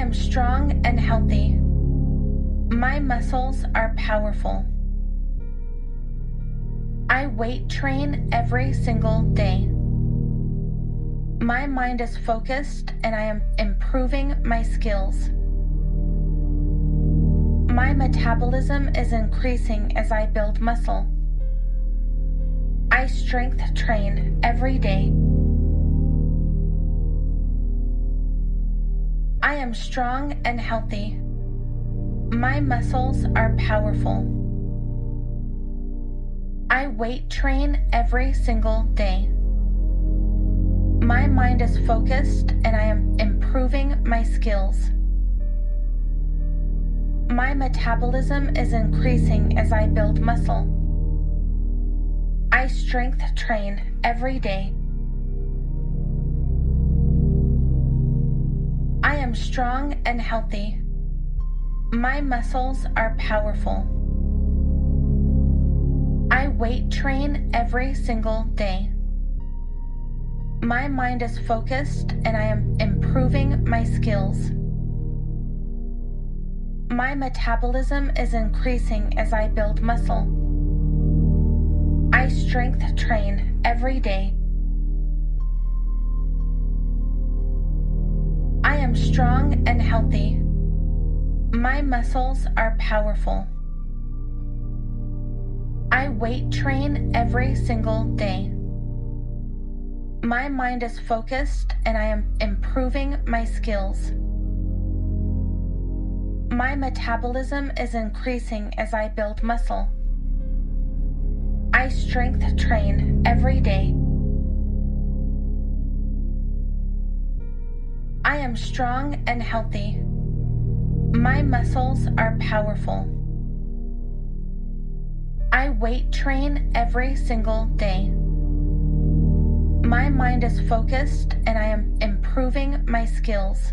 am strong and healthy. My muscles are powerful. I weight train every single day. My mind is focused and I am improving my skills. My metabolism is increasing as I build muscle. I strength train every day. I am strong and healthy. My muscles are powerful. I weight train every single day. My mind is focused and I am improving my skills. My metabolism is increasing as I build muscle. I strength train every day. Am strong and healthy. My muscles are powerful. I weight train every single day. My mind is focused and I am improving my skills. My metabolism is increasing as I build muscle. I strength train every day. I am strong and healthy. My muscles are powerful. I weight train every single day. My mind is focused and I am improving my skills. My metabolism is increasing as I build muscle. I strength train every day. I am strong and healthy. My muscles are powerful. I weight train every single day. My mind is focused and I am improving my skills.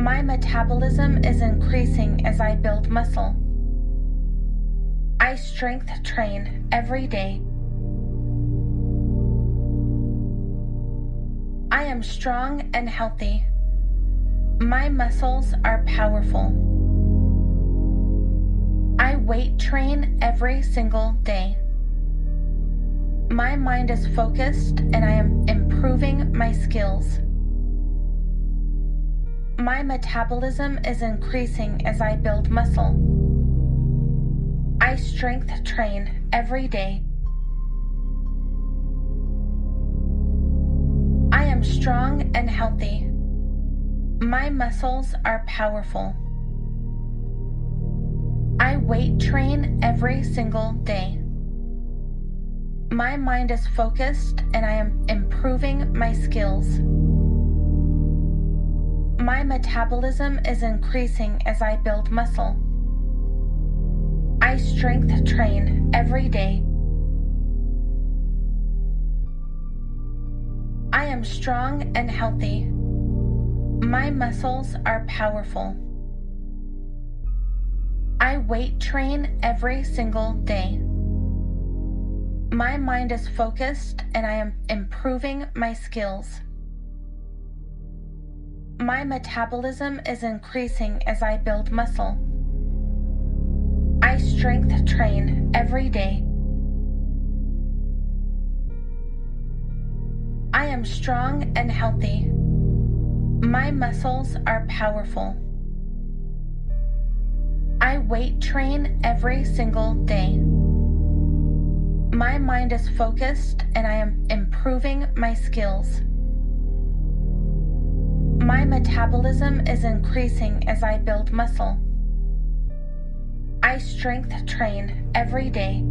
My metabolism is increasing as I build muscle. I strength train every day. Am strong and healthy. My muscles are powerful. I weight train every single day. My mind is focused and I am improving my skills. My metabolism is increasing as I build muscle. I strength train every day. Am strong and healthy. My muscles are powerful. I weight train every single day. My mind is focused and I am improving my skills. My metabolism is increasing as I build muscle. I strength train every day. I am strong and healthy. My muscles are powerful. I weight train every single day. My mind is focused and I am improving my skills. My metabolism is increasing as I build muscle. I strength train every day. I am strong and healthy. My muscles are powerful. I weight train every single day. My mind is focused and I am improving my skills. My metabolism is increasing as I build muscle. I strength train every day.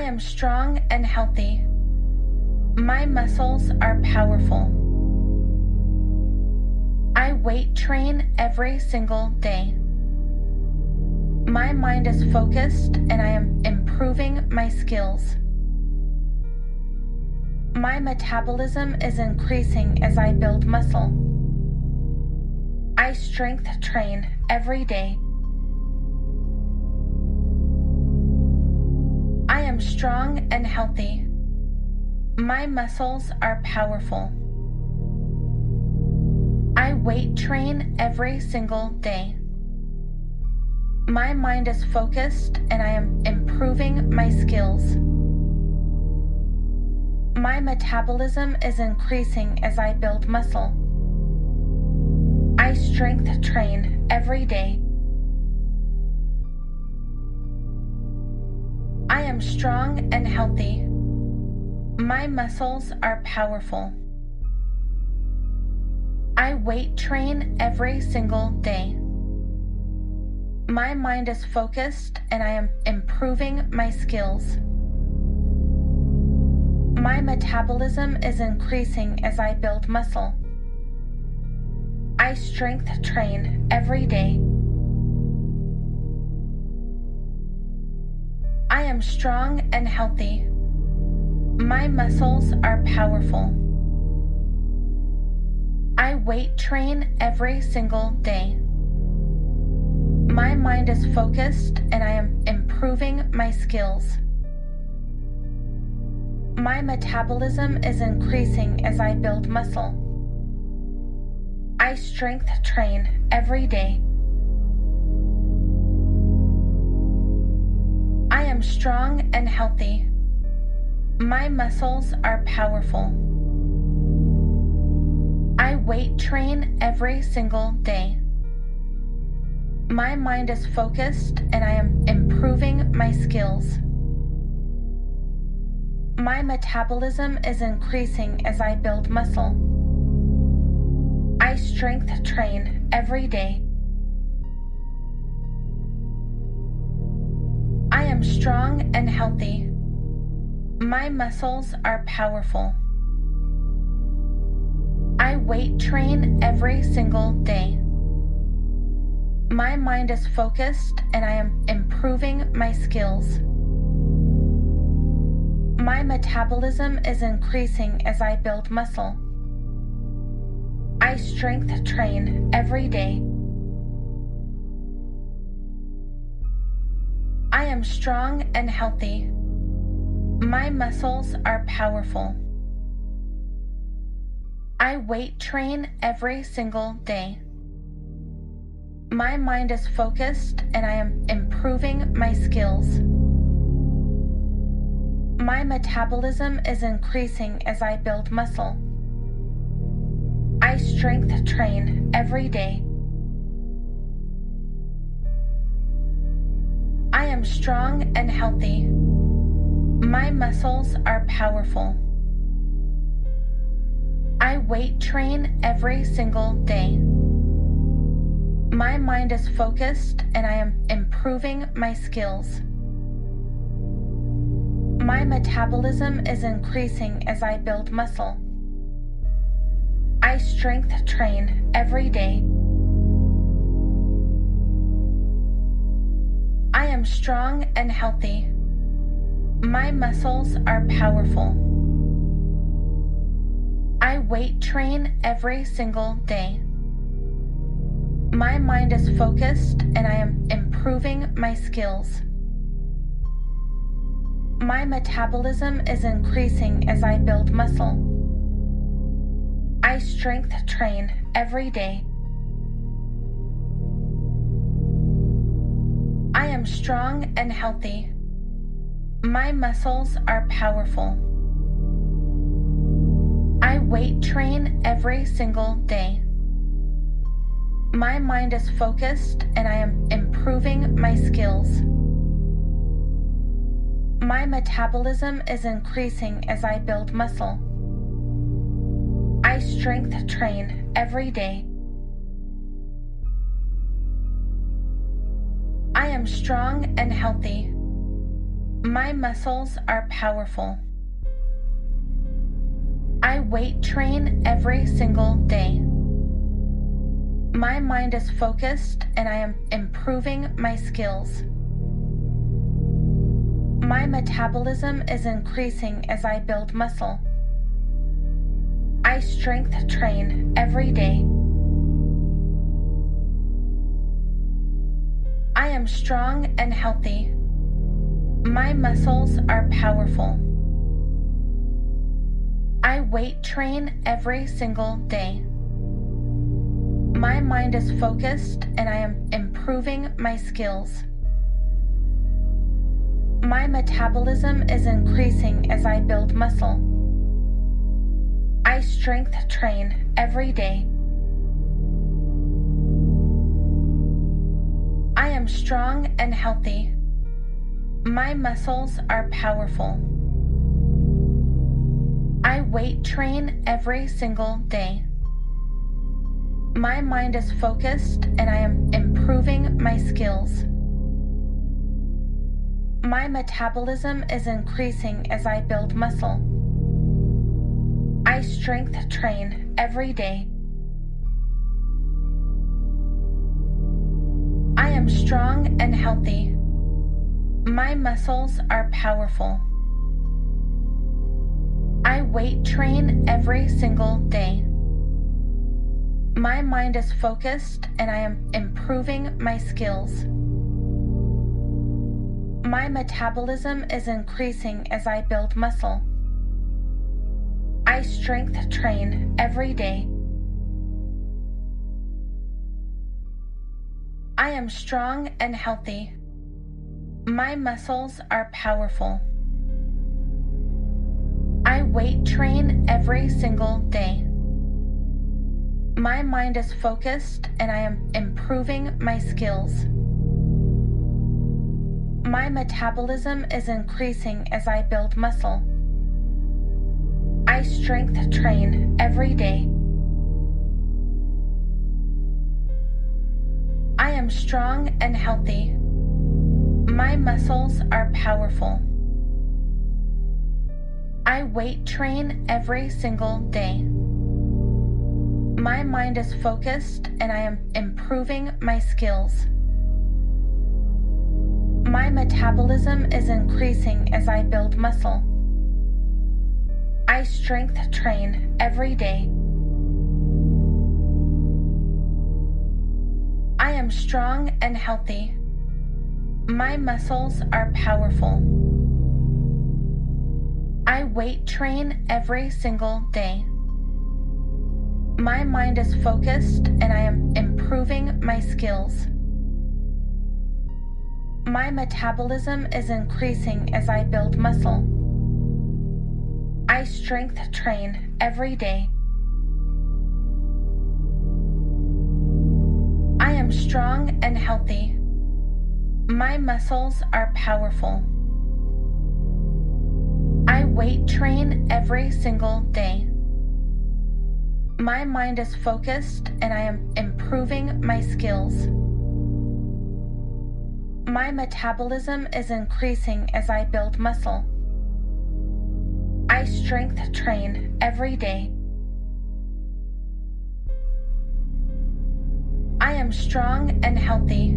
I am strong and healthy. My muscles are powerful. I weight train every single day. My mind is focused and I am improving my skills. My metabolism is increasing as I build muscle. I strength train every day. Strong and healthy. My muscles are powerful. I weight train every single day. My mind is focused and I am improving my skills. My metabolism is increasing as I build muscle. I strength train every day. I am strong and healthy. My muscles are powerful. I weight train every single day. My mind is focused and I am improving my skills. My metabolism is increasing as I build muscle. I strength train every day. Strong and healthy. My muscles are powerful. I weight train every single day. My mind is focused and I am improving my skills. My metabolism is increasing as I build muscle. I strength train every day. Strong and healthy. My muscles are powerful. I weight train every single day. My mind is focused and I am improving my skills. My metabolism is increasing as I build muscle. I strength train every day. I am strong and healthy. My muscles are powerful. I weight train every single day. My mind is focused and I am improving my skills. My metabolism is increasing as I build muscle. I strength train every day. I am strong and healthy. My muscles are powerful. I weight train every single day. My mind is focused and I am improving my skills. My metabolism is increasing as I build muscle. I strength train every day. I am strong and healthy. My muscles are powerful. I weight train every single day. My mind is focused and I am improving my skills. My metabolism is increasing as I build muscle. I strength train every day. Am strong and healthy. My muscles are powerful. I weight train every single day. My mind is focused and I am improving my skills. My metabolism is increasing as I build muscle. I strength train every day. Am strong and healthy. My muscles are powerful. I weight train every single day. My mind is focused and I am improving my skills. My metabolism is increasing as I build muscle. I strength train every day. Am strong and healthy. My muscles are powerful. I weight train every single day. My mind is focused and I am improving my skills. My metabolism is increasing as I build muscle. I strength train every day. Am strong and healthy. My muscles are powerful. I weight train every single day. My mind is focused and I am improving my skills. My metabolism is increasing as I build muscle. I strength train every day. Am strong and healthy. My muscles are powerful. I weight train every single day. My mind is focused and I am improving my skills. My metabolism is increasing as I build muscle. I strength train every day. Am strong and healthy. My muscles are powerful. I weight train every single day. My mind is focused and I am improving my skills. My metabolism is increasing as I build muscle. I strength train every day. I am strong and healthy. My muscles are powerful. I weight train every single day. My mind is focused and I am improving my skills. My metabolism is increasing as I build muscle. I strength train every day. Strong and healthy. My muscles are powerful. I weight train every single day. My mind is focused and I am improving my skills. My metabolism is increasing as I build muscle. I strength train every day. Strong and healthy. My muscles are powerful. I weight train every single day. My mind is focused and I am improving my skills. My metabolism is increasing as I build muscle. I strength train every day. Strong and healthy. My muscles are powerful. I weight train every single day. My mind is focused and I am improving my skills. My metabolism is increasing as I build muscle. I strength train every day. Am strong and healthy.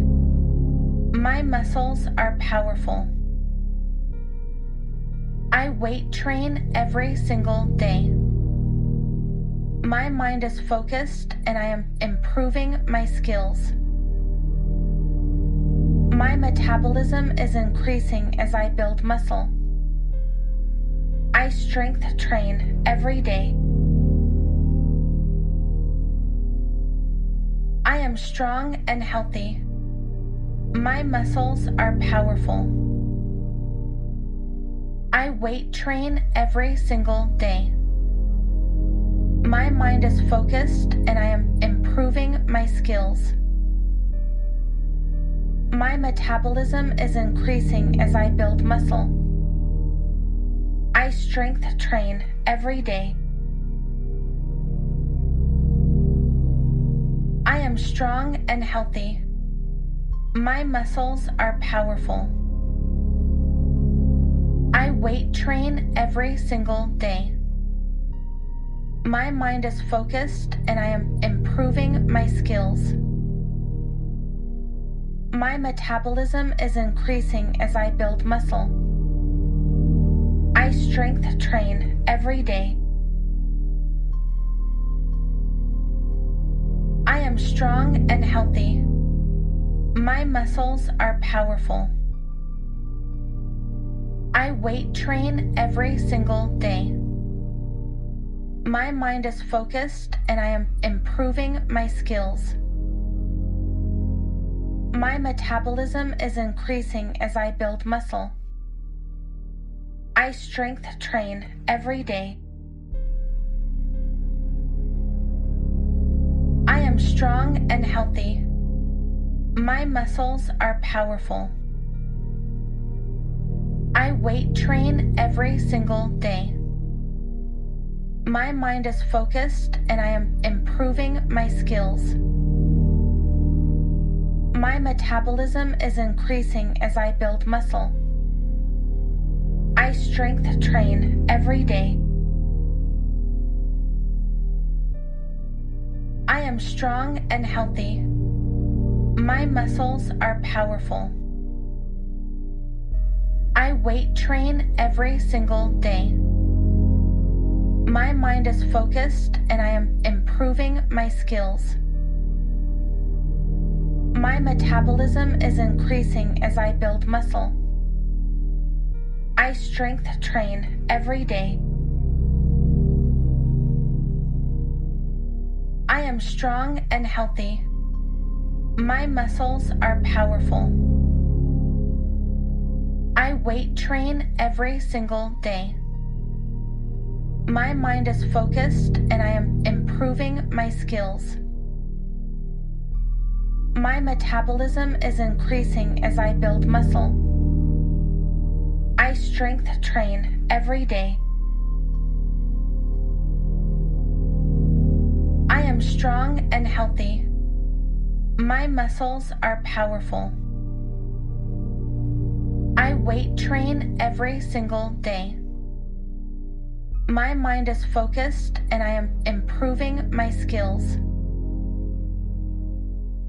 My muscles are powerful. I weight train every single day. My mind is focused and I am improving my skills. My metabolism is increasing as I build muscle. I strength train every day. Am strong and healthy. My muscles are powerful. I weight train every single day. My mind is focused and I am improving my skills. My metabolism is increasing as I build muscle. I strength train every day. Am strong and healthy. My muscles are powerful. I weight train every single day. My mind is focused and I am improving my skills. My metabolism is increasing as I build muscle. I strength train every day. Am strong and healthy. My muscles are powerful. I weight train every single day. My mind is focused and I am improving my skills. My metabolism is increasing as I build muscle. I strength train every day. Strong and healthy. My muscles are powerful. I weight train every single day. My mind is focused and I am improving my skills. My metabolism is increasing as I build muscle. I strength train every day. I am strong and healthy. My muscles are powerful. I weight train every single day. My mind is focused and I am improving my skills. My metabolism is increasing as I build muscle. I strength train every day. Am strong and healthy. My muscles are powerful. I weight train every single day. My mind is focused and I am improving my skills. My metabolism is increasing as I build muscle. I strength train every day. Am strong and healthy. My muscles are powerful. I weight train every single day. My mind is focused and I am improving my skills.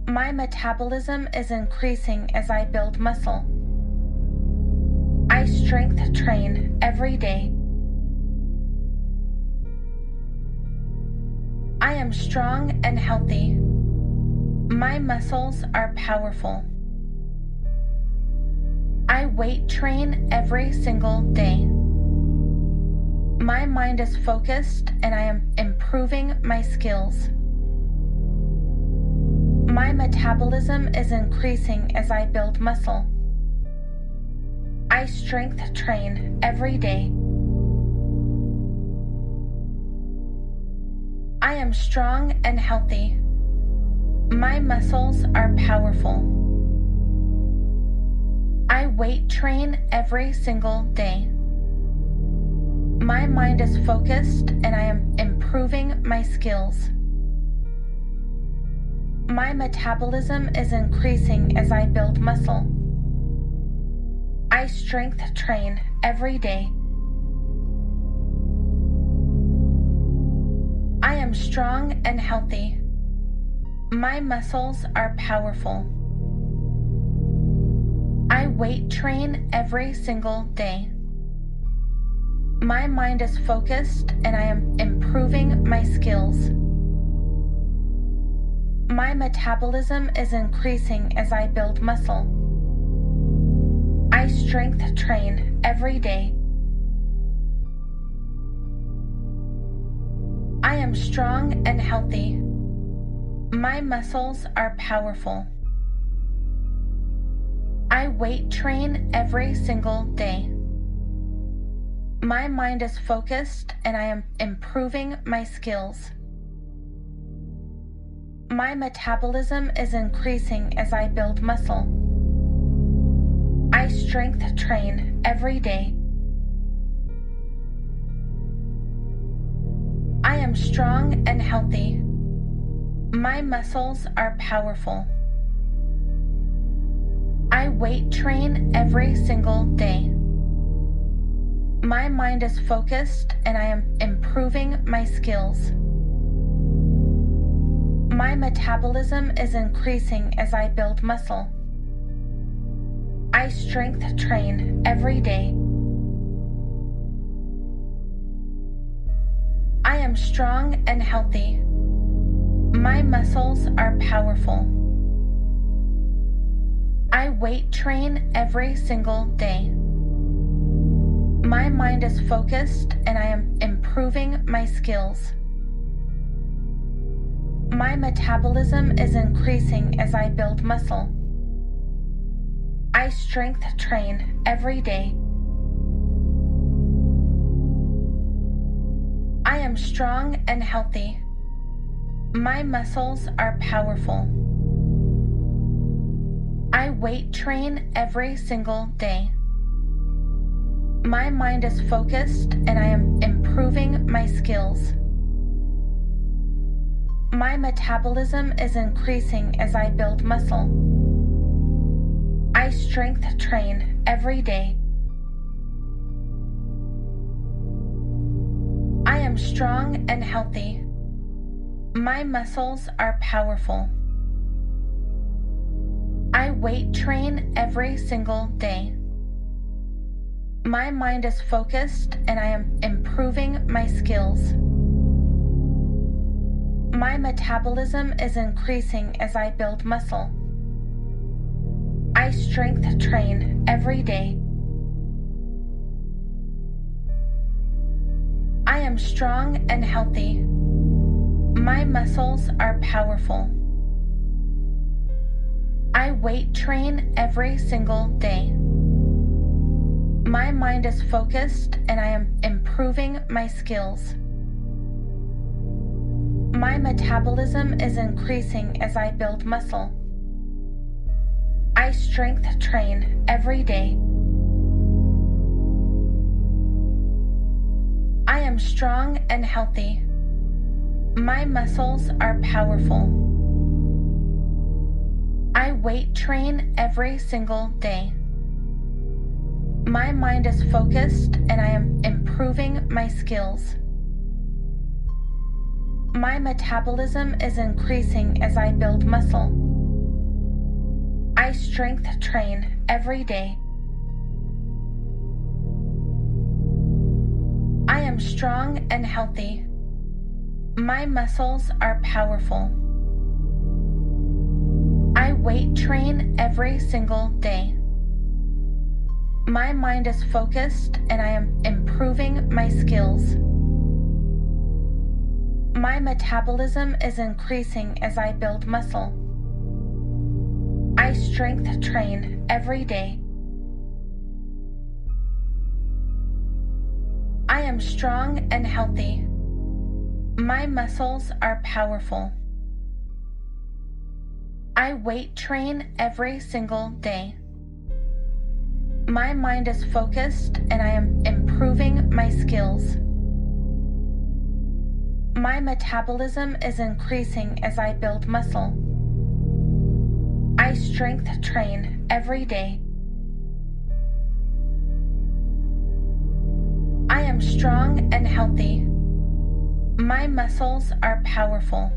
My metabolism is increasing as I build muscle. I strength train every day. Am strong and healthy. My muscles are powerful. I weight train every single day. My mind is focused and I am improving my skills. My metabolism is increasing as I build muscle. I strength train every day. Am strong and healthy. My muscles are powerful. I weight train every single day. My mind is focused and I am improving my skills. My metabolism is increasing as I build muscle. I strength train every day. Am strong and healthy. My muscles are powerful. I weight train every single day. My mind is focused and I am improving my skills. My metabolism is increasing as I build muscle. I strength train every day. Strong and healthy. My muscles are powerful. I weight train every single day. My mind is focused and I am improving my skills. My metabolism is increasing as I build muscle. I strength train every day. Strong and healthy. My muscles are powerful. I weight train every single day. My mind is focused and I am improving my skills. My metabolism is increasing as I build muscle. I strength train every day. Strong and healthy. My muscles are powerful. I weight train every single day. My mind is focused and I am improving my skills. My metabolism is increasing as I build muscle. I strength train every day. Am strong and healthy. My muscles are powerful. I weight train every single day. My mind is focused and I am improving my skills. My metabolism is increasing as I build muscle. I strength train every day. Strong and healthy. My muscles are powerful. I weight train every single day. My mind is focused and I am improving my skills. My metabolism is increasing as I build muscle. I strength train every day. Am strong and healthy. My muscles are powerful. I weight train every single day. My mind is focused and I am improving my skills. My metabolism is increasing as I build muscle. I strength train every day. Am strong and healthy. My muscles are powerful. I weight train every single day. My mind is focused and I am improving my skills. My metabolism is increasing as I build muscle. I strength train every day. Am strong and healthy. My muscles are powerful. I weight train every single day. My mind is focused and I am improving my skills. My metabolism is increasing as I build muscle. I strength train every day. I am strong and healthy. My muscles are powerful. I weight train every single day. My mind is focused and I am improving my skills. My metabolism is increasing as I build muscle. I strength train every day. Am strong and healthy. My muscles are powerful.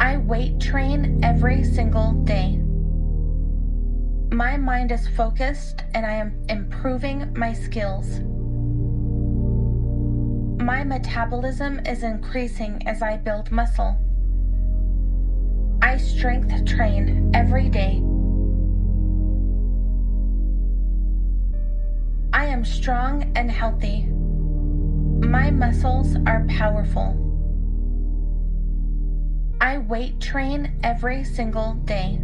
I weight train every single day. My mind is focused and I am improving my skills. My metabolism is increasing as I build muscle. I strength train every day. Am strong and healthy. My muscles are powerful. I weight train every single day.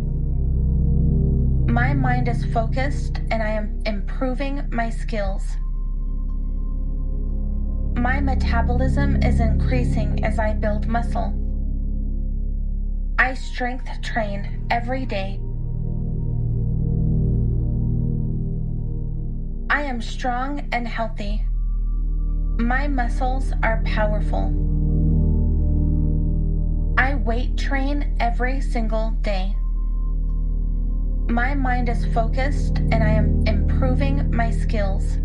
My mind is focused and I am improving my skills. My metabolism is increasing as I build muscle. I strength train every day. I am strong and healthy. My muscles are powerful. I weight train every single day. My mind is focused and I am improving my skills.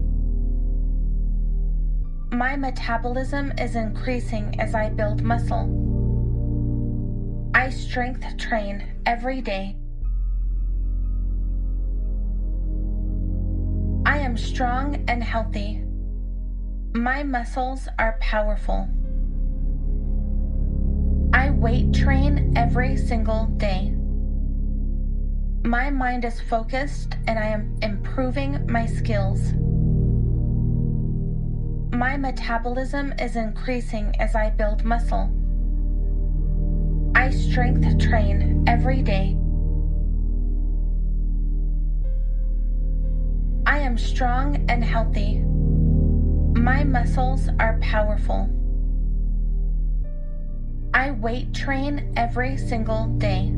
My metabolism is increasing as I build muscle. I strength train every day. Am strong and healthy. My muscles are powerful. I weight train every single day. My mind is focused and I am improving my skills. My metabolism is increasing as I build muscle. I strength train every day. I am strong and healthy. My muscles are powerful. I weight train every single day.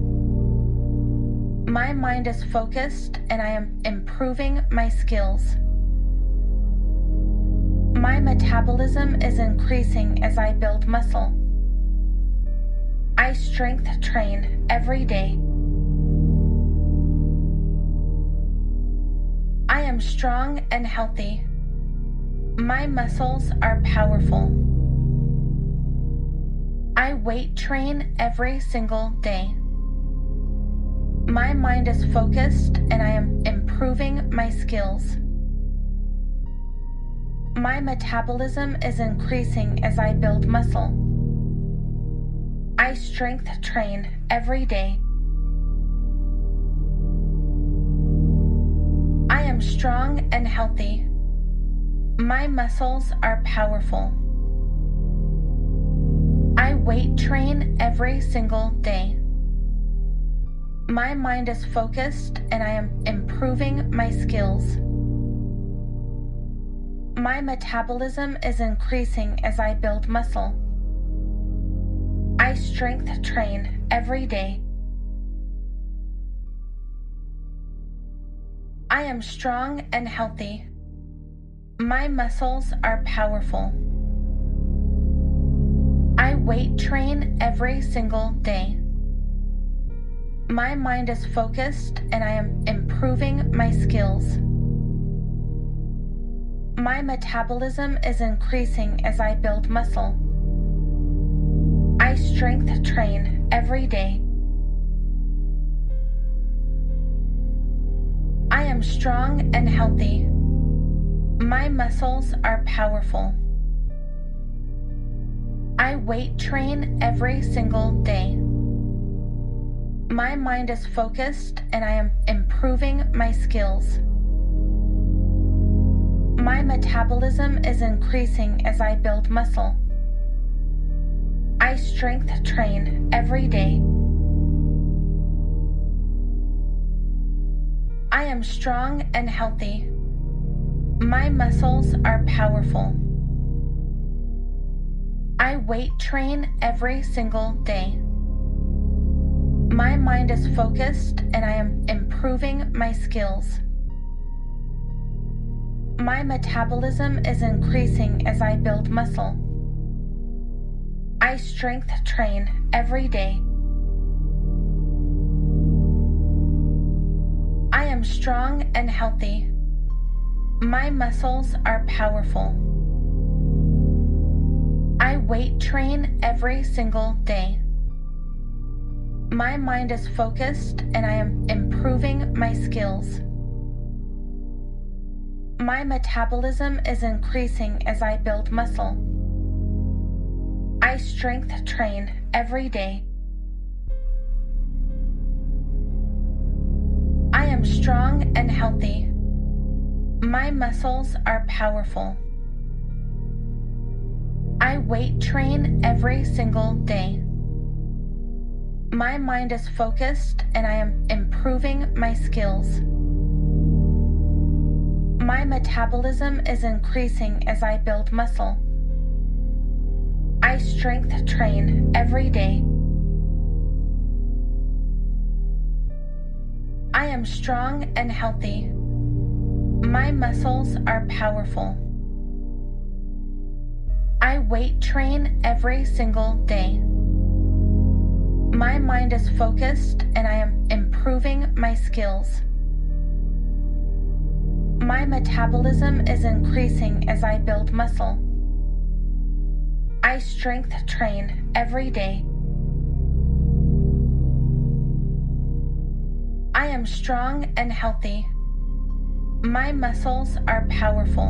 My mind is focused and I am improving my skills. My metabolism is increasing as I build muscle. I strength train every day. Strong and healthy. My muscles are powerful. I weight train every single day. My mind is focused and I am improving my skills. My metabolism is increasing as I build muscle. I strength train every day. Strong and healthy. My muscles are powerful. I weight train every single day. My mind is focused and I am improving my skills. My metabolism is increasing as I build muscle. I strength train every day. I am strong and healthy. My muscles are powerful. I weight train every single day. My mind is focused and I am improving my skills. My metabolism is increasing as I build muscle. I strength train every day. I am strong and healthy. My muscles are powerful. I weight train every single day. My mind is focused and I am improving my skills. My metabolism is increasing as I build muscle. I strength train every day. I am strong and healthy. My muscles are powerful. I weight train every single day. My mind is focused and I am improving my skills. My metabolism is increasing as I build muscle. I strength train every day. Am strong and healthy. My muscles are powerful. I weight train every single day. My mind is focused and I am improving my skills. My metabolism is increasing as I build muscle. I strength train every day. Strong and healthy. My muscles are powerful. I weight train every single day. My mind is focused and I am improving my skills. My metabolism is increasing as I build muscle. I strength train every day. I am strong and healthy. My muscles are powerful. I weight train every single day. My mind is focused and I am improving my skills. My metabolism is increasing as I build muscle. I strength train every day. I am strong and healthy. My muscles are powerful.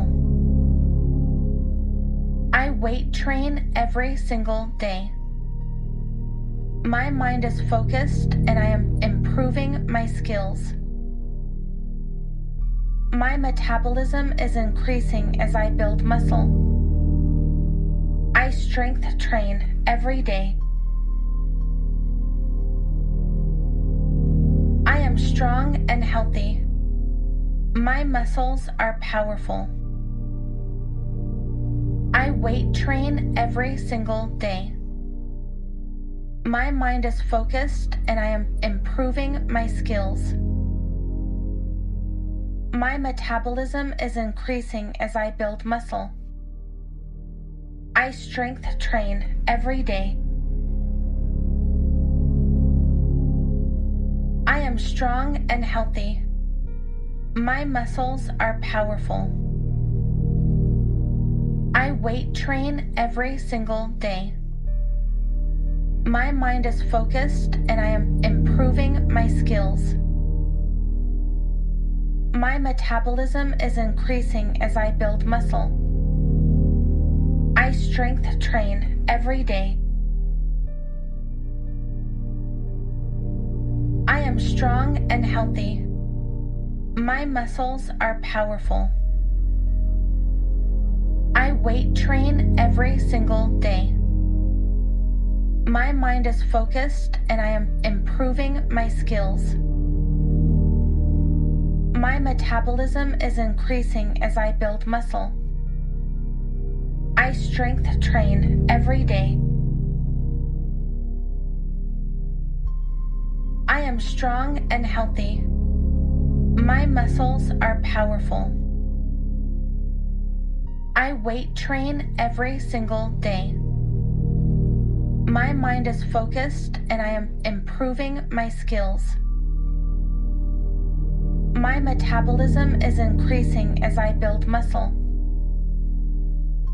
I weight train every single day. My mind is focused and I am improving my skills. My metabolism is increasing as I build muscle. I strength train every day. Am strong and healthy. My muscles are powerful. I weight train every single day. My mind is focused and I am improving my skills. My metabolism is increasing as I build muscle. I strength train every day. Am strong and healthy. My muscles are powerful. I weight train every single day. My mind is focused and I am improving my skills. My metabolism is increasing as I build muscle. I strength train every day. Am strong and healthy. My muscles are powerful. I weight train every single day. My mind is focused and I am improving my skills. My metabolism is increasing as I build muscle. I strength train every day. I am strong and healthy. My muscles are powerful. I weight train every single day. My mind is focused and I am improving my skills. My metabolism is increasing as I build muscle.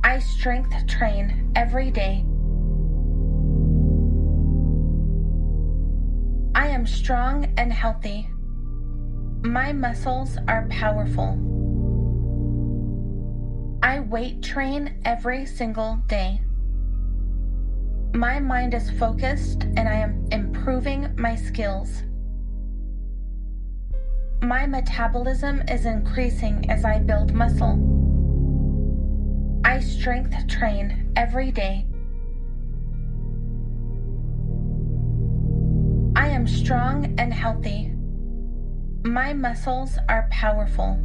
I strength train every day. Am strong and healthy. My muscles are powerful. I weight train every single day. My mind is focused and I am improving my skills. My metabolism is increasing as I build muscle. I strength train every day. Strong and healthy. My muscles are powerful.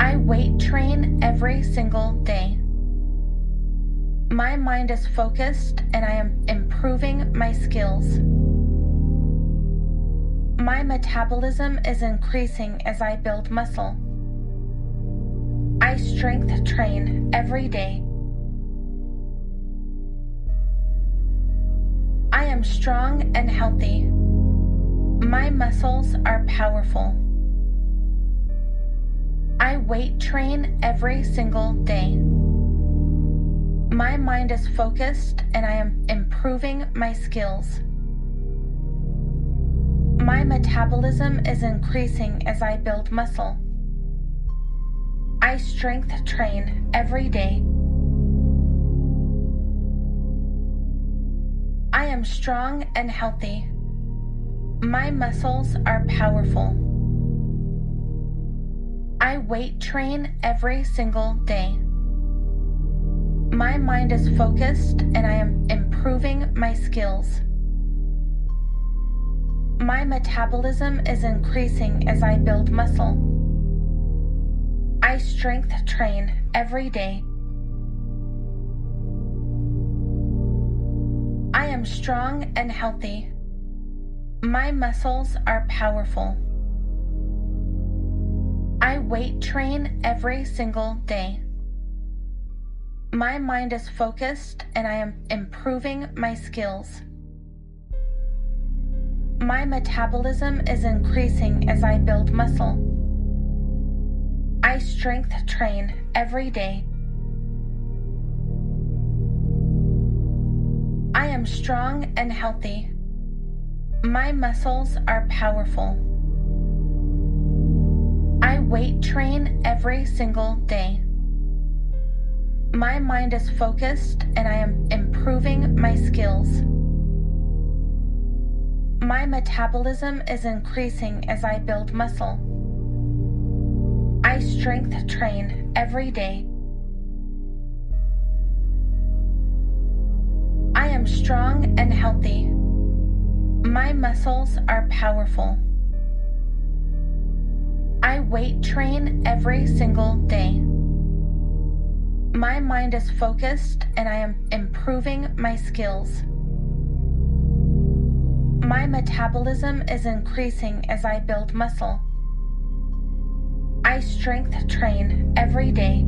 I weight train every single day. My mind is focused and I am improving my skills. My metabolism is increasing as I build muscle. I strength train every day. I am strong and healthy. My muscles are powerful. I weight train every single day. My mind is focused and I am improving my skills. My metabolism is increasing as I build muscle. I strength train every day. I am strong and healthy. My muscles are powerful. I weight train every single day. My mind is focused and I am improving my skills. My metabolism is increasing as I build muscle. I strength train every day. Strong and healthy. My muscles are powerful. I weight train every single day. My mind is focused and I am improving my skills. My metabolism is increasing as I build muscle. I strength train every day. Am strong and healthy. My muscles are powerful. I weight train every single day. My mind is focused and I am improving my skills. My metabolism is increasing as I build muscle. I strength train every day. Am strong and healthy. My muscles are powerful. I weight train every single day. My mind is focused and I am improving my skills. My metabolism is increasing as I build muscle. I strength train every day.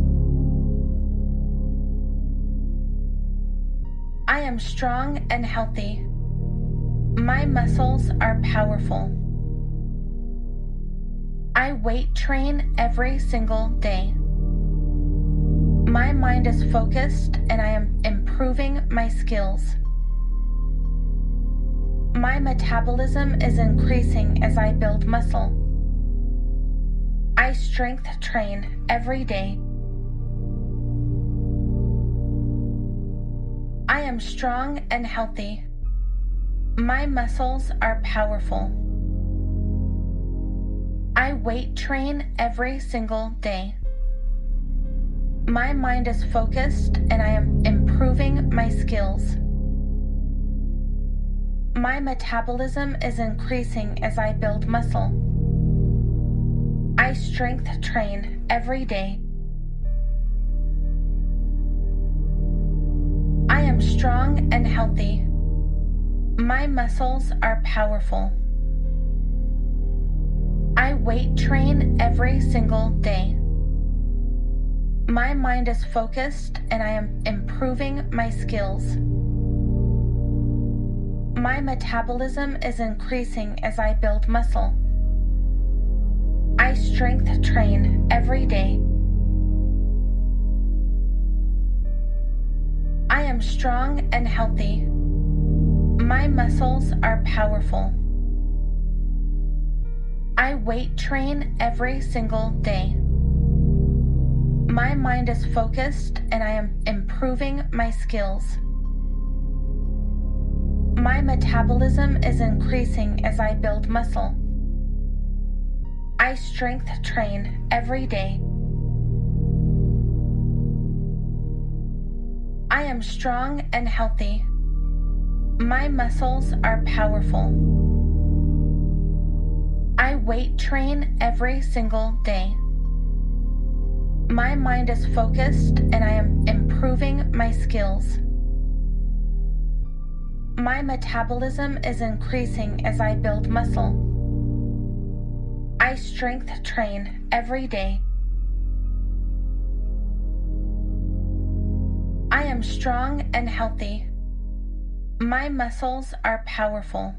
I am strong and healthy. My muscles are powerful. I weight train every single day. My mind is focused and I am improving my skills. My metabolism is increasing as I build muscle. I strength train every day. Am strong and healthy. My muscles are powerful. I weight train every single day. My mind is focused and I am improving my skills. My metabolism is increasing as I build muscle. I strength train every day. I am strong and healthy. My muscles are powerful. I weight train every single day. My mind is focused and I am improving my skills. My metabolism is increasing as I build muscle. I strength train every day. I am strong and healthy. My muscles are powerful. I weight train every single day. My mind is focused and I am improving my skills. My metabolism is increasing as I build muscle. I strength train every day. Am strong and healthy. My muscles are powerful. I weight train every single day. My mind is focused and I am improving my skills. My metabolism is increasing as I build muscle. I strength train every day. Am strong and healthy. My muscles are powerful.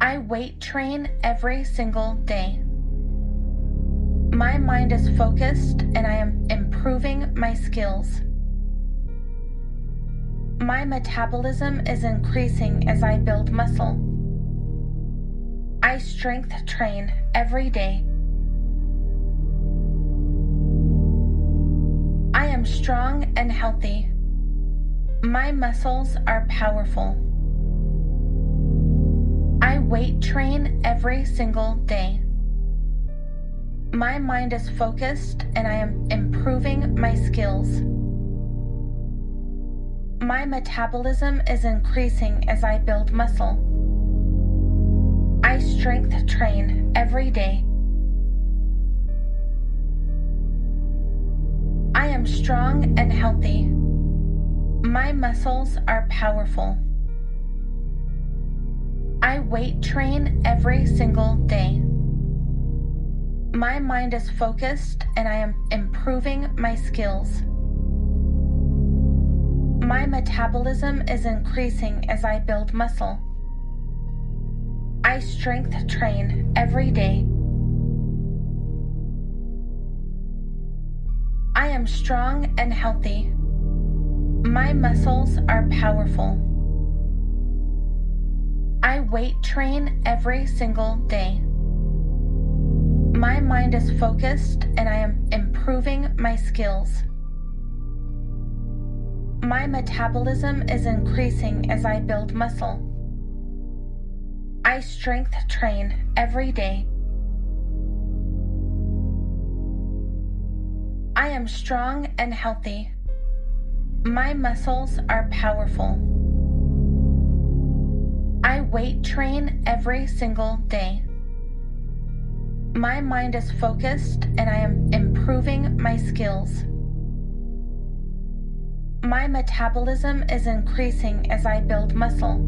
I weight train every single day. My mind is focused and I am improving my skills. My metabolism is increasing as I build muscle. I strength train every day. Am strong and healthy. My muscles are powerful. I weight train every single day. My mind is focused and I am improving my skills. My metabolism is increasing as I build muscle. I strength train every day. I am strong and healthy. My muscles are powerful. I weight train every single day. My mind is focused and I am improving my skills. My metabolism is increasing as I build muscle. I strength train every day. Strong and healthy. My muscles are powerful. I weight train every single day. My mind is focused and I am improving my skills. My metabolism is increasing as I build muscle. I strength train every day. I am strong and healthy. My muscles are powerful. I weight train every single day. My mind is focused and I am improving my skills. My metabolism is increasing as I build muscle.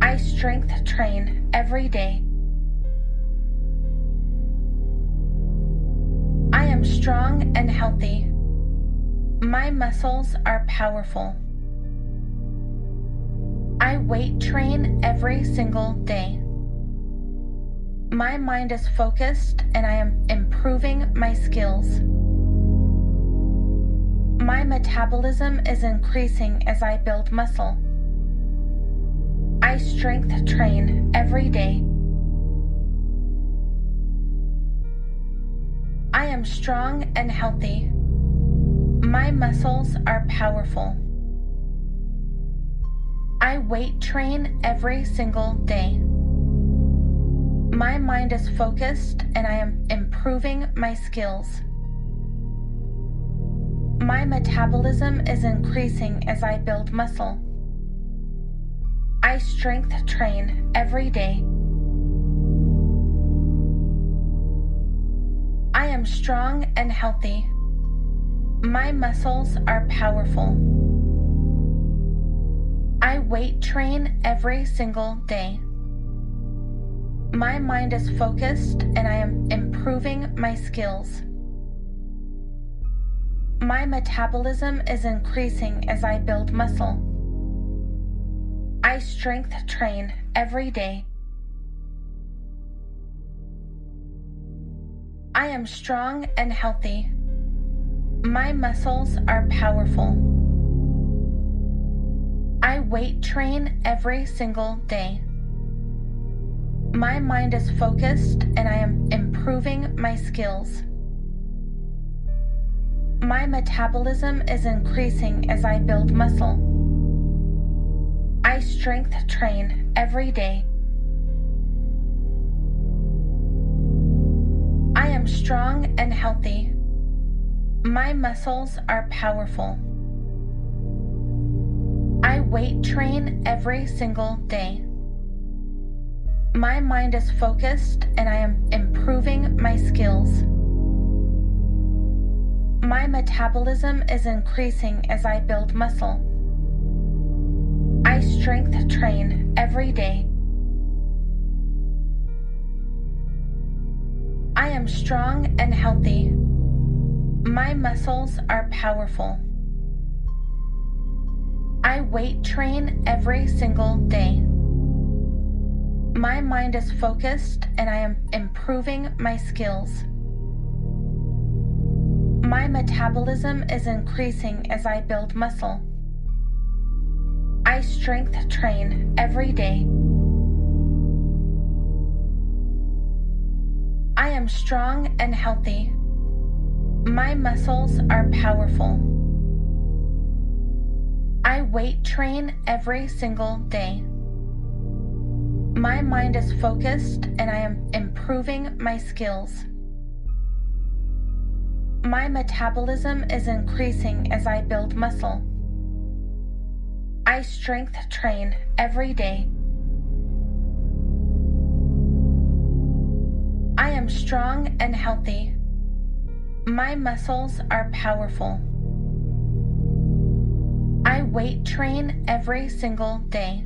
I strength train every day. Strong and healthy. My muscles are powerful. I weight train every single day. My mind is focused and I am improving my skills. My metabolism is increasing as I build muscle. I strength train every day. I am strong and healthy. My muscles are powerful. I weight train every single day. My mind is focused and I am improving my skills. My metabolism is increasing as I build muscle. I strength train every day. Strong and healthy. My muscles are powerful. I weight train every single day. My mind is focused and I am improving my skills. My metabolism is increasing as I build muscle. I strength train every day. I am strong and healthy. My muscles are powerful. I weight train every single day. My mind is focused and I am improving my skills. My metabolism is increasing as I build muscle. I strength train every day. Am strong and healthy. My muscles are powerful. I weight train every single day. My mind is focused and I am improving my skills. My metabolism is increasing as I build muscle. I strength train every day. I am strong and healthy. My muscles are powerful. I weight train every single day. My mind is focused and I am improving my skills. My metabolism is increasing as I build muscle. I strength train every day. I am strong and healthy. My muscles are powerful. I weight train every single day. My mind is focused and I am improving my skills. My metabolism is increasing as I build muscle. I strength train every day. Am strong and healthy. My muscles are powerful. I weight train every single day.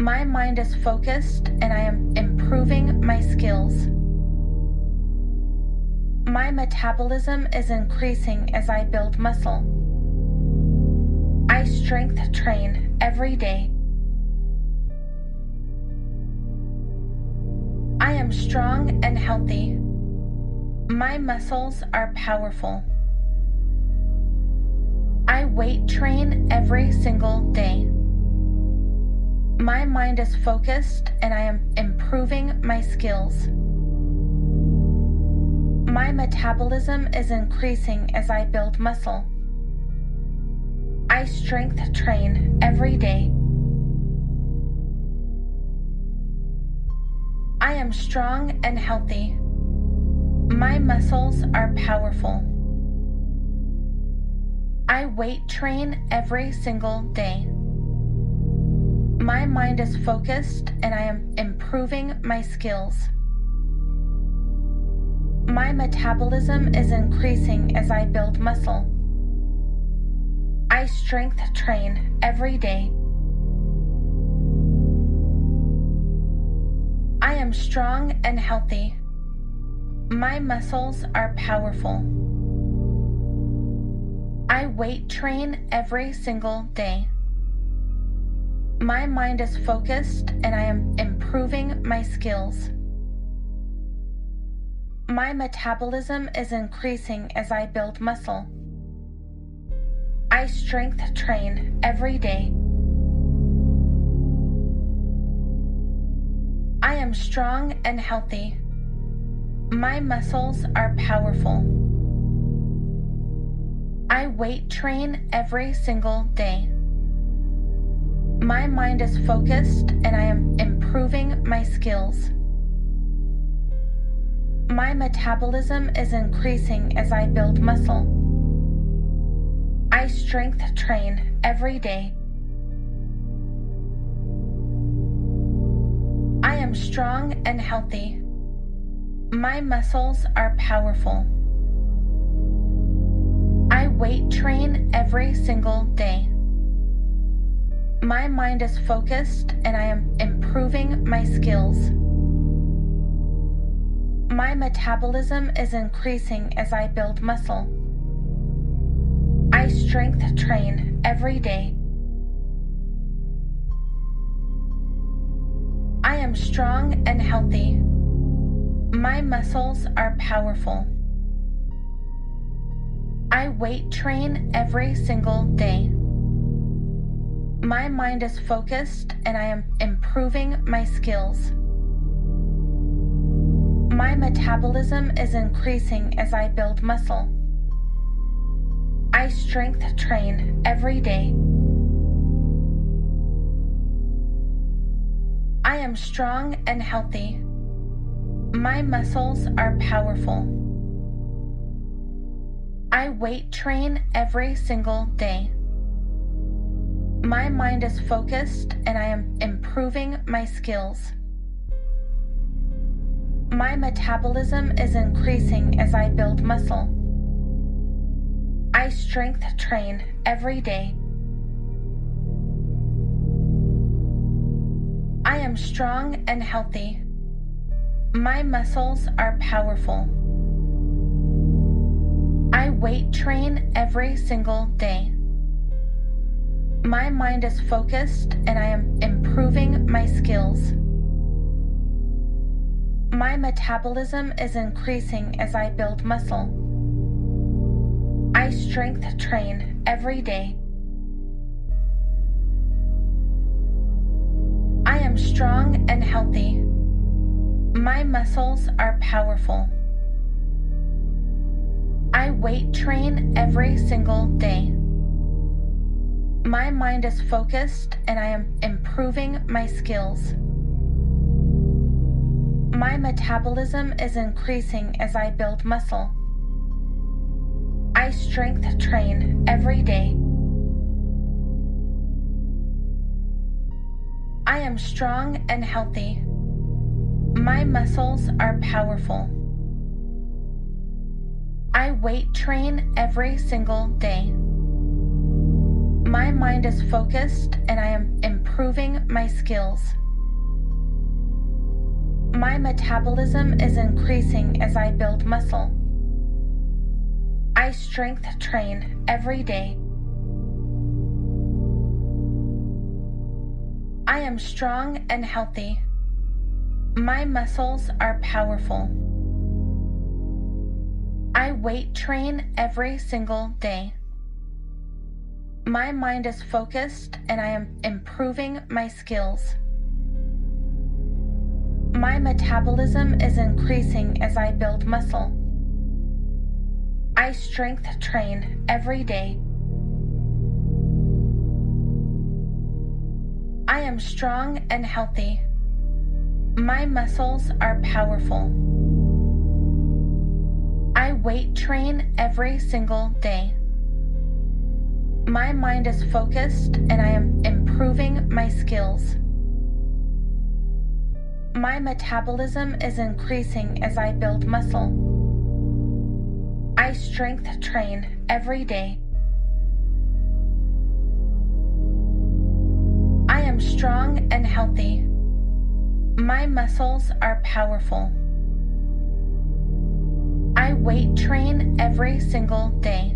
My mind is focused and I am improving my skills. My metabolism is increasing as I build muscle. I strength train every day. Am strong and healthy. My muscles are powerful. I weight train every single day. My mind is focused and I am improving my skills. My metabolism is increasing as I build muscle. I strength train every day. I am strong and healthy. My muscles are powerful. I weight train every single day. My mind is focused and I am improving my skills. My metabolism is increasing as I build muscle. I strength train every day. Am strong and healthy. My muscles are powerful. I weight train every single day. My mind is focused and I am improving my skills. My metabolism is increasing as I build muscle. I strength train every day. I am strong and healthy. My muscles are powerful. I weight train every single day. My mind is focused and I am improving my skills. My metabolism is increasing as I build muscle. I strength train every day. Strong and healthy. My muscles are powerful. I weight train every single day. My mind is focused and I am improving my skills. My metabolism is increasing as I build muscle. I strength train every day. Strong and healthy. My muscles are powerful. I weight train every single day. My mind is focused and I am improving my skills. My metabolism is increasing as I build muscle. I strength train every day. I am strong and healthy. My muscles are powerful. I weight train every single day. My mind is focused and I am improving my skills. My metabolism is increasing as I build muscle. I strength train every day. Am strong and healthy. My muscles are powerful. I weight train every single day. My mind is focused and I am improving my skills. My metabolism is increasing as I build muscle. I strength train every day. Strong and healthy. My muscles are powerful. I weight train every single day. My mind is focused and I am improving my skills. My metabolism is increasing as I build muscle. I strength train every day. I am strong and healthy. My muscles are powerful. I weight train every single day. My mind is focused and I am improving my skills. My metabolism is increasing as I build muscle. I strength train every day. Am strong and healthy. My muscles are powerful. I weight train every single day. My mind is focused and I am improving my skills. My metabolism is increasing as I build muscle. I strength train every day. I am strong and healthy. My muscles are powerful. I weight train every single day. My mind is focused and I am improving my skills. My metabolism is increasing as I build muscle. I strength train every day. I am strong and healthy. My muscles are powerful. I weight train every single day.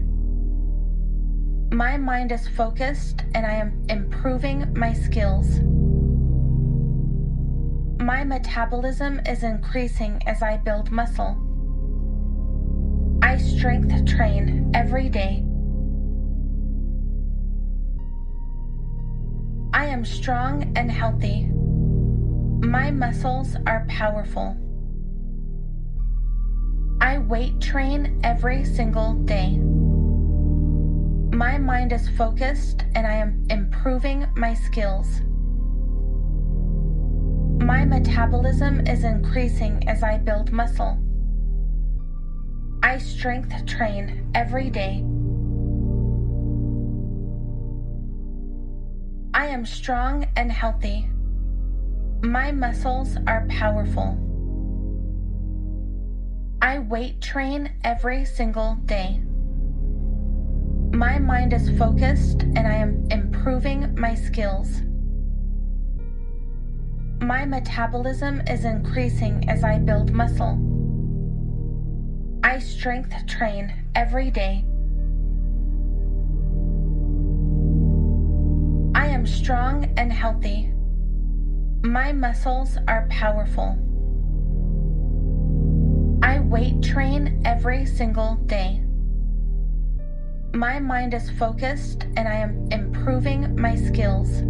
My mind is focused and I am improving my skills. My metabolism is increasing as I build muscle. I strength train every day. I am strong and healthy. My muscles are powerful. I weight train every single day. My mind is focused and I am improving my skills. My metabolism is increasing as I build muscle. I strength train every day. I am strong and healthy. My muscles are powerful. I weight train every single day. My mind is focused and I am improving my skills. My metabolism is increasing as I build muscle. I strength train every day. Am strong and healthy. My muscles are powerful. I weight train every single day. My mind is focused and I am improving my skills.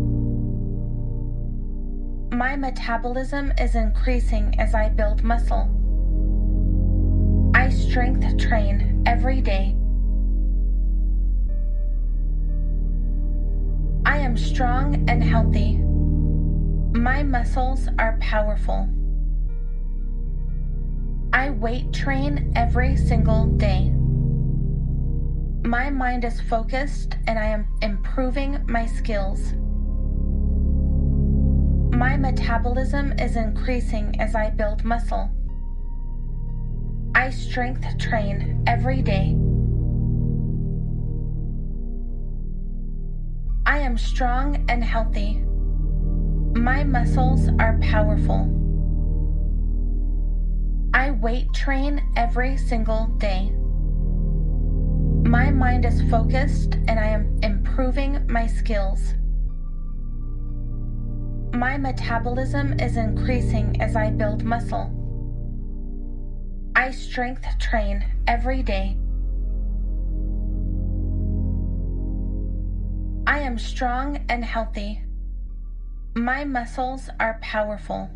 My metabolism is increasing as I build muscle. I strength train every day. I am strong and healthy. My muscles are powerful. I weight train every single day. My mind is focused and I am improving my skills. My metabolism is increasing as I build muscle. I strength train every day. Strong and healthy. My muscles are powerful. I weight train every single day. My mind is focused and I am improving my skills. My metabolism is increasing as I build muscle. I strength train every day. I am strong and healthy. My muscles are powerful.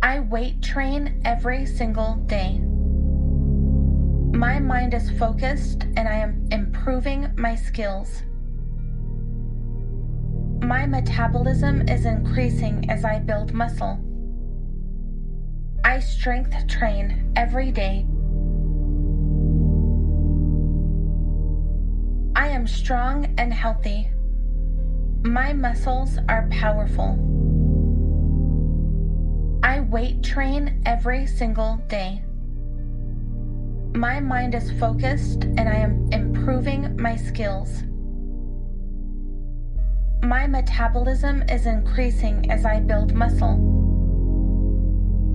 I weight train every single day. My mind is focused and I am improving my skills. My metabolism is increasing as I build muscle. I strength train every day. Strong and healthy. My muscles are powerful. I weight train every single day. My mind is focused and I am improving my skills. My metabolism is increasing as I build muscle.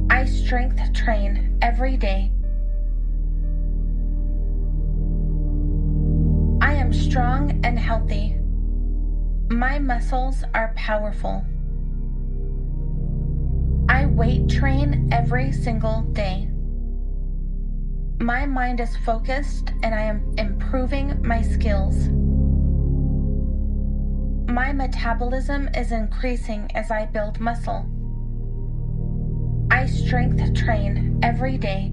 I strength train every day. Strong and healthy. My muscles are powerful. I weight train every single day. My mind is focused and I am improving my skills. My metabolism is increasing as I build muscle. I strength train every day.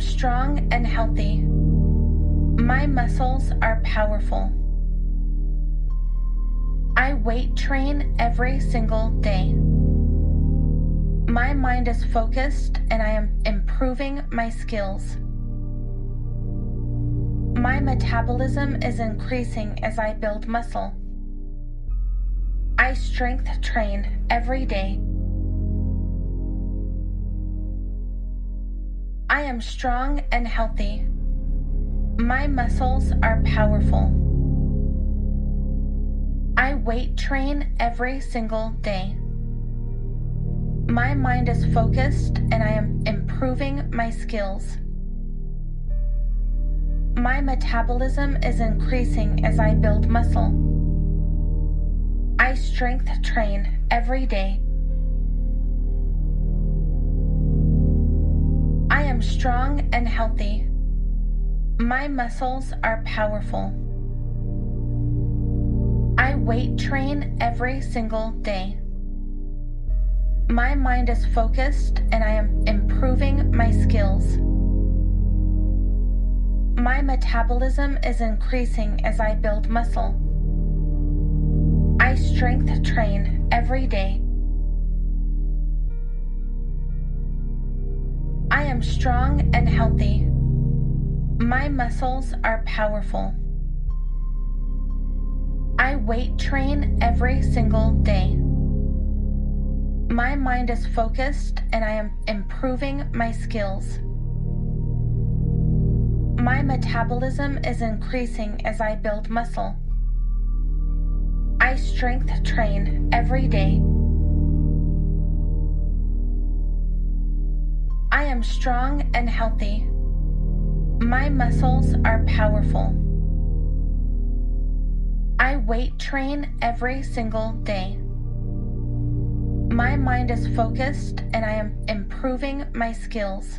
Strong and healthy. My muscles are powerful. I weight train every single day. My mind is focused and I am improving my skills. My metabolism is increasing as I build muscle. I strength train every day. I am strong and healthy. My muscles are powerful. I weight train every single day. My mind is focused and I am improving my skills. My metabolism is increasing as I build muscle. I strength train every day. Strong and healthy. My muscles are powerful. I weight train every single day. My mind is focused and I am improving my skills. My metabolism is increasing as I build muscle. I strength train every day. Strong and healthy. My muscles are powerful. I weight train every single day. My mind is focused and I am improving my skills. My metabolism is increasing as I build muscle. I strength train every day. Am strong and healthy. My muscles are powerful. I weight train every single day. My mind is focused and I am improving my skills.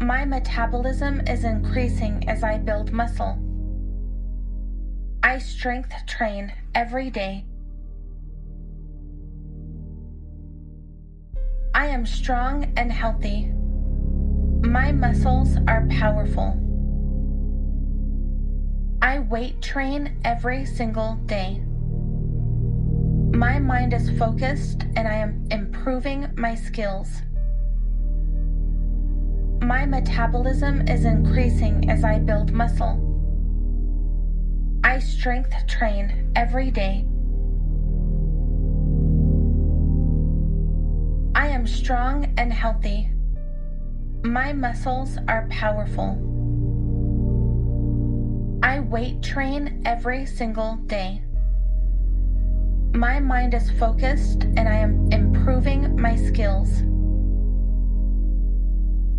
My metabolism is increasing as I build muscle. I strength train every day. I am strong and healthy. My muscles are powerful. I weight train every single day. My mind is focused and I am improving my skills. My metabolism is increasing as I build muscle. I strength train every day. Am strong and healthy. My muscles are powerful. I weight train every single day. My mind is focused and I am improving my skills.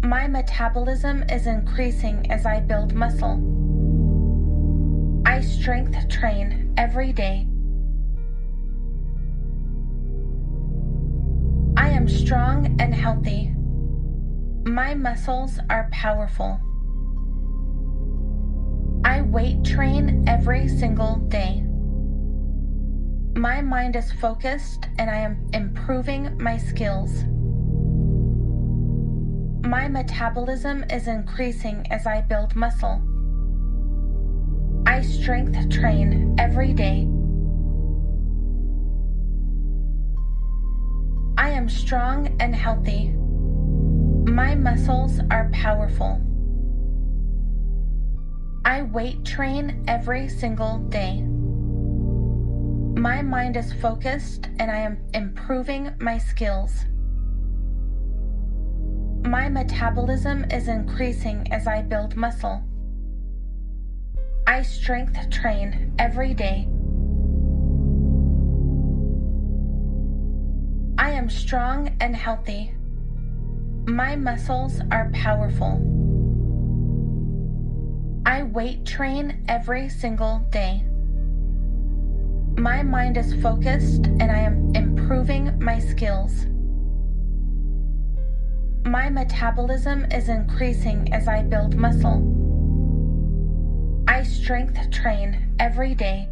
My metabolism is increasing as I build muscle. I strength train every day. Am strong and healthy. My muscles are powerful. I weight train every single day. My mind is focused and I am improving my skills. My metabolism is increasing as I build muscle. I strength train every day. Am strong and healthy. My muscles are powerful. I weight train every single day. My mind is focused and I am improving my skills. My metabolism is increasing as I build muscle. I strength train every day. I am strong and healthy. My muscles are powerful. I weight train every single day. My mind is focused and I am improving my skills. My metabolism is increasing as I build muscle. I strength train every day.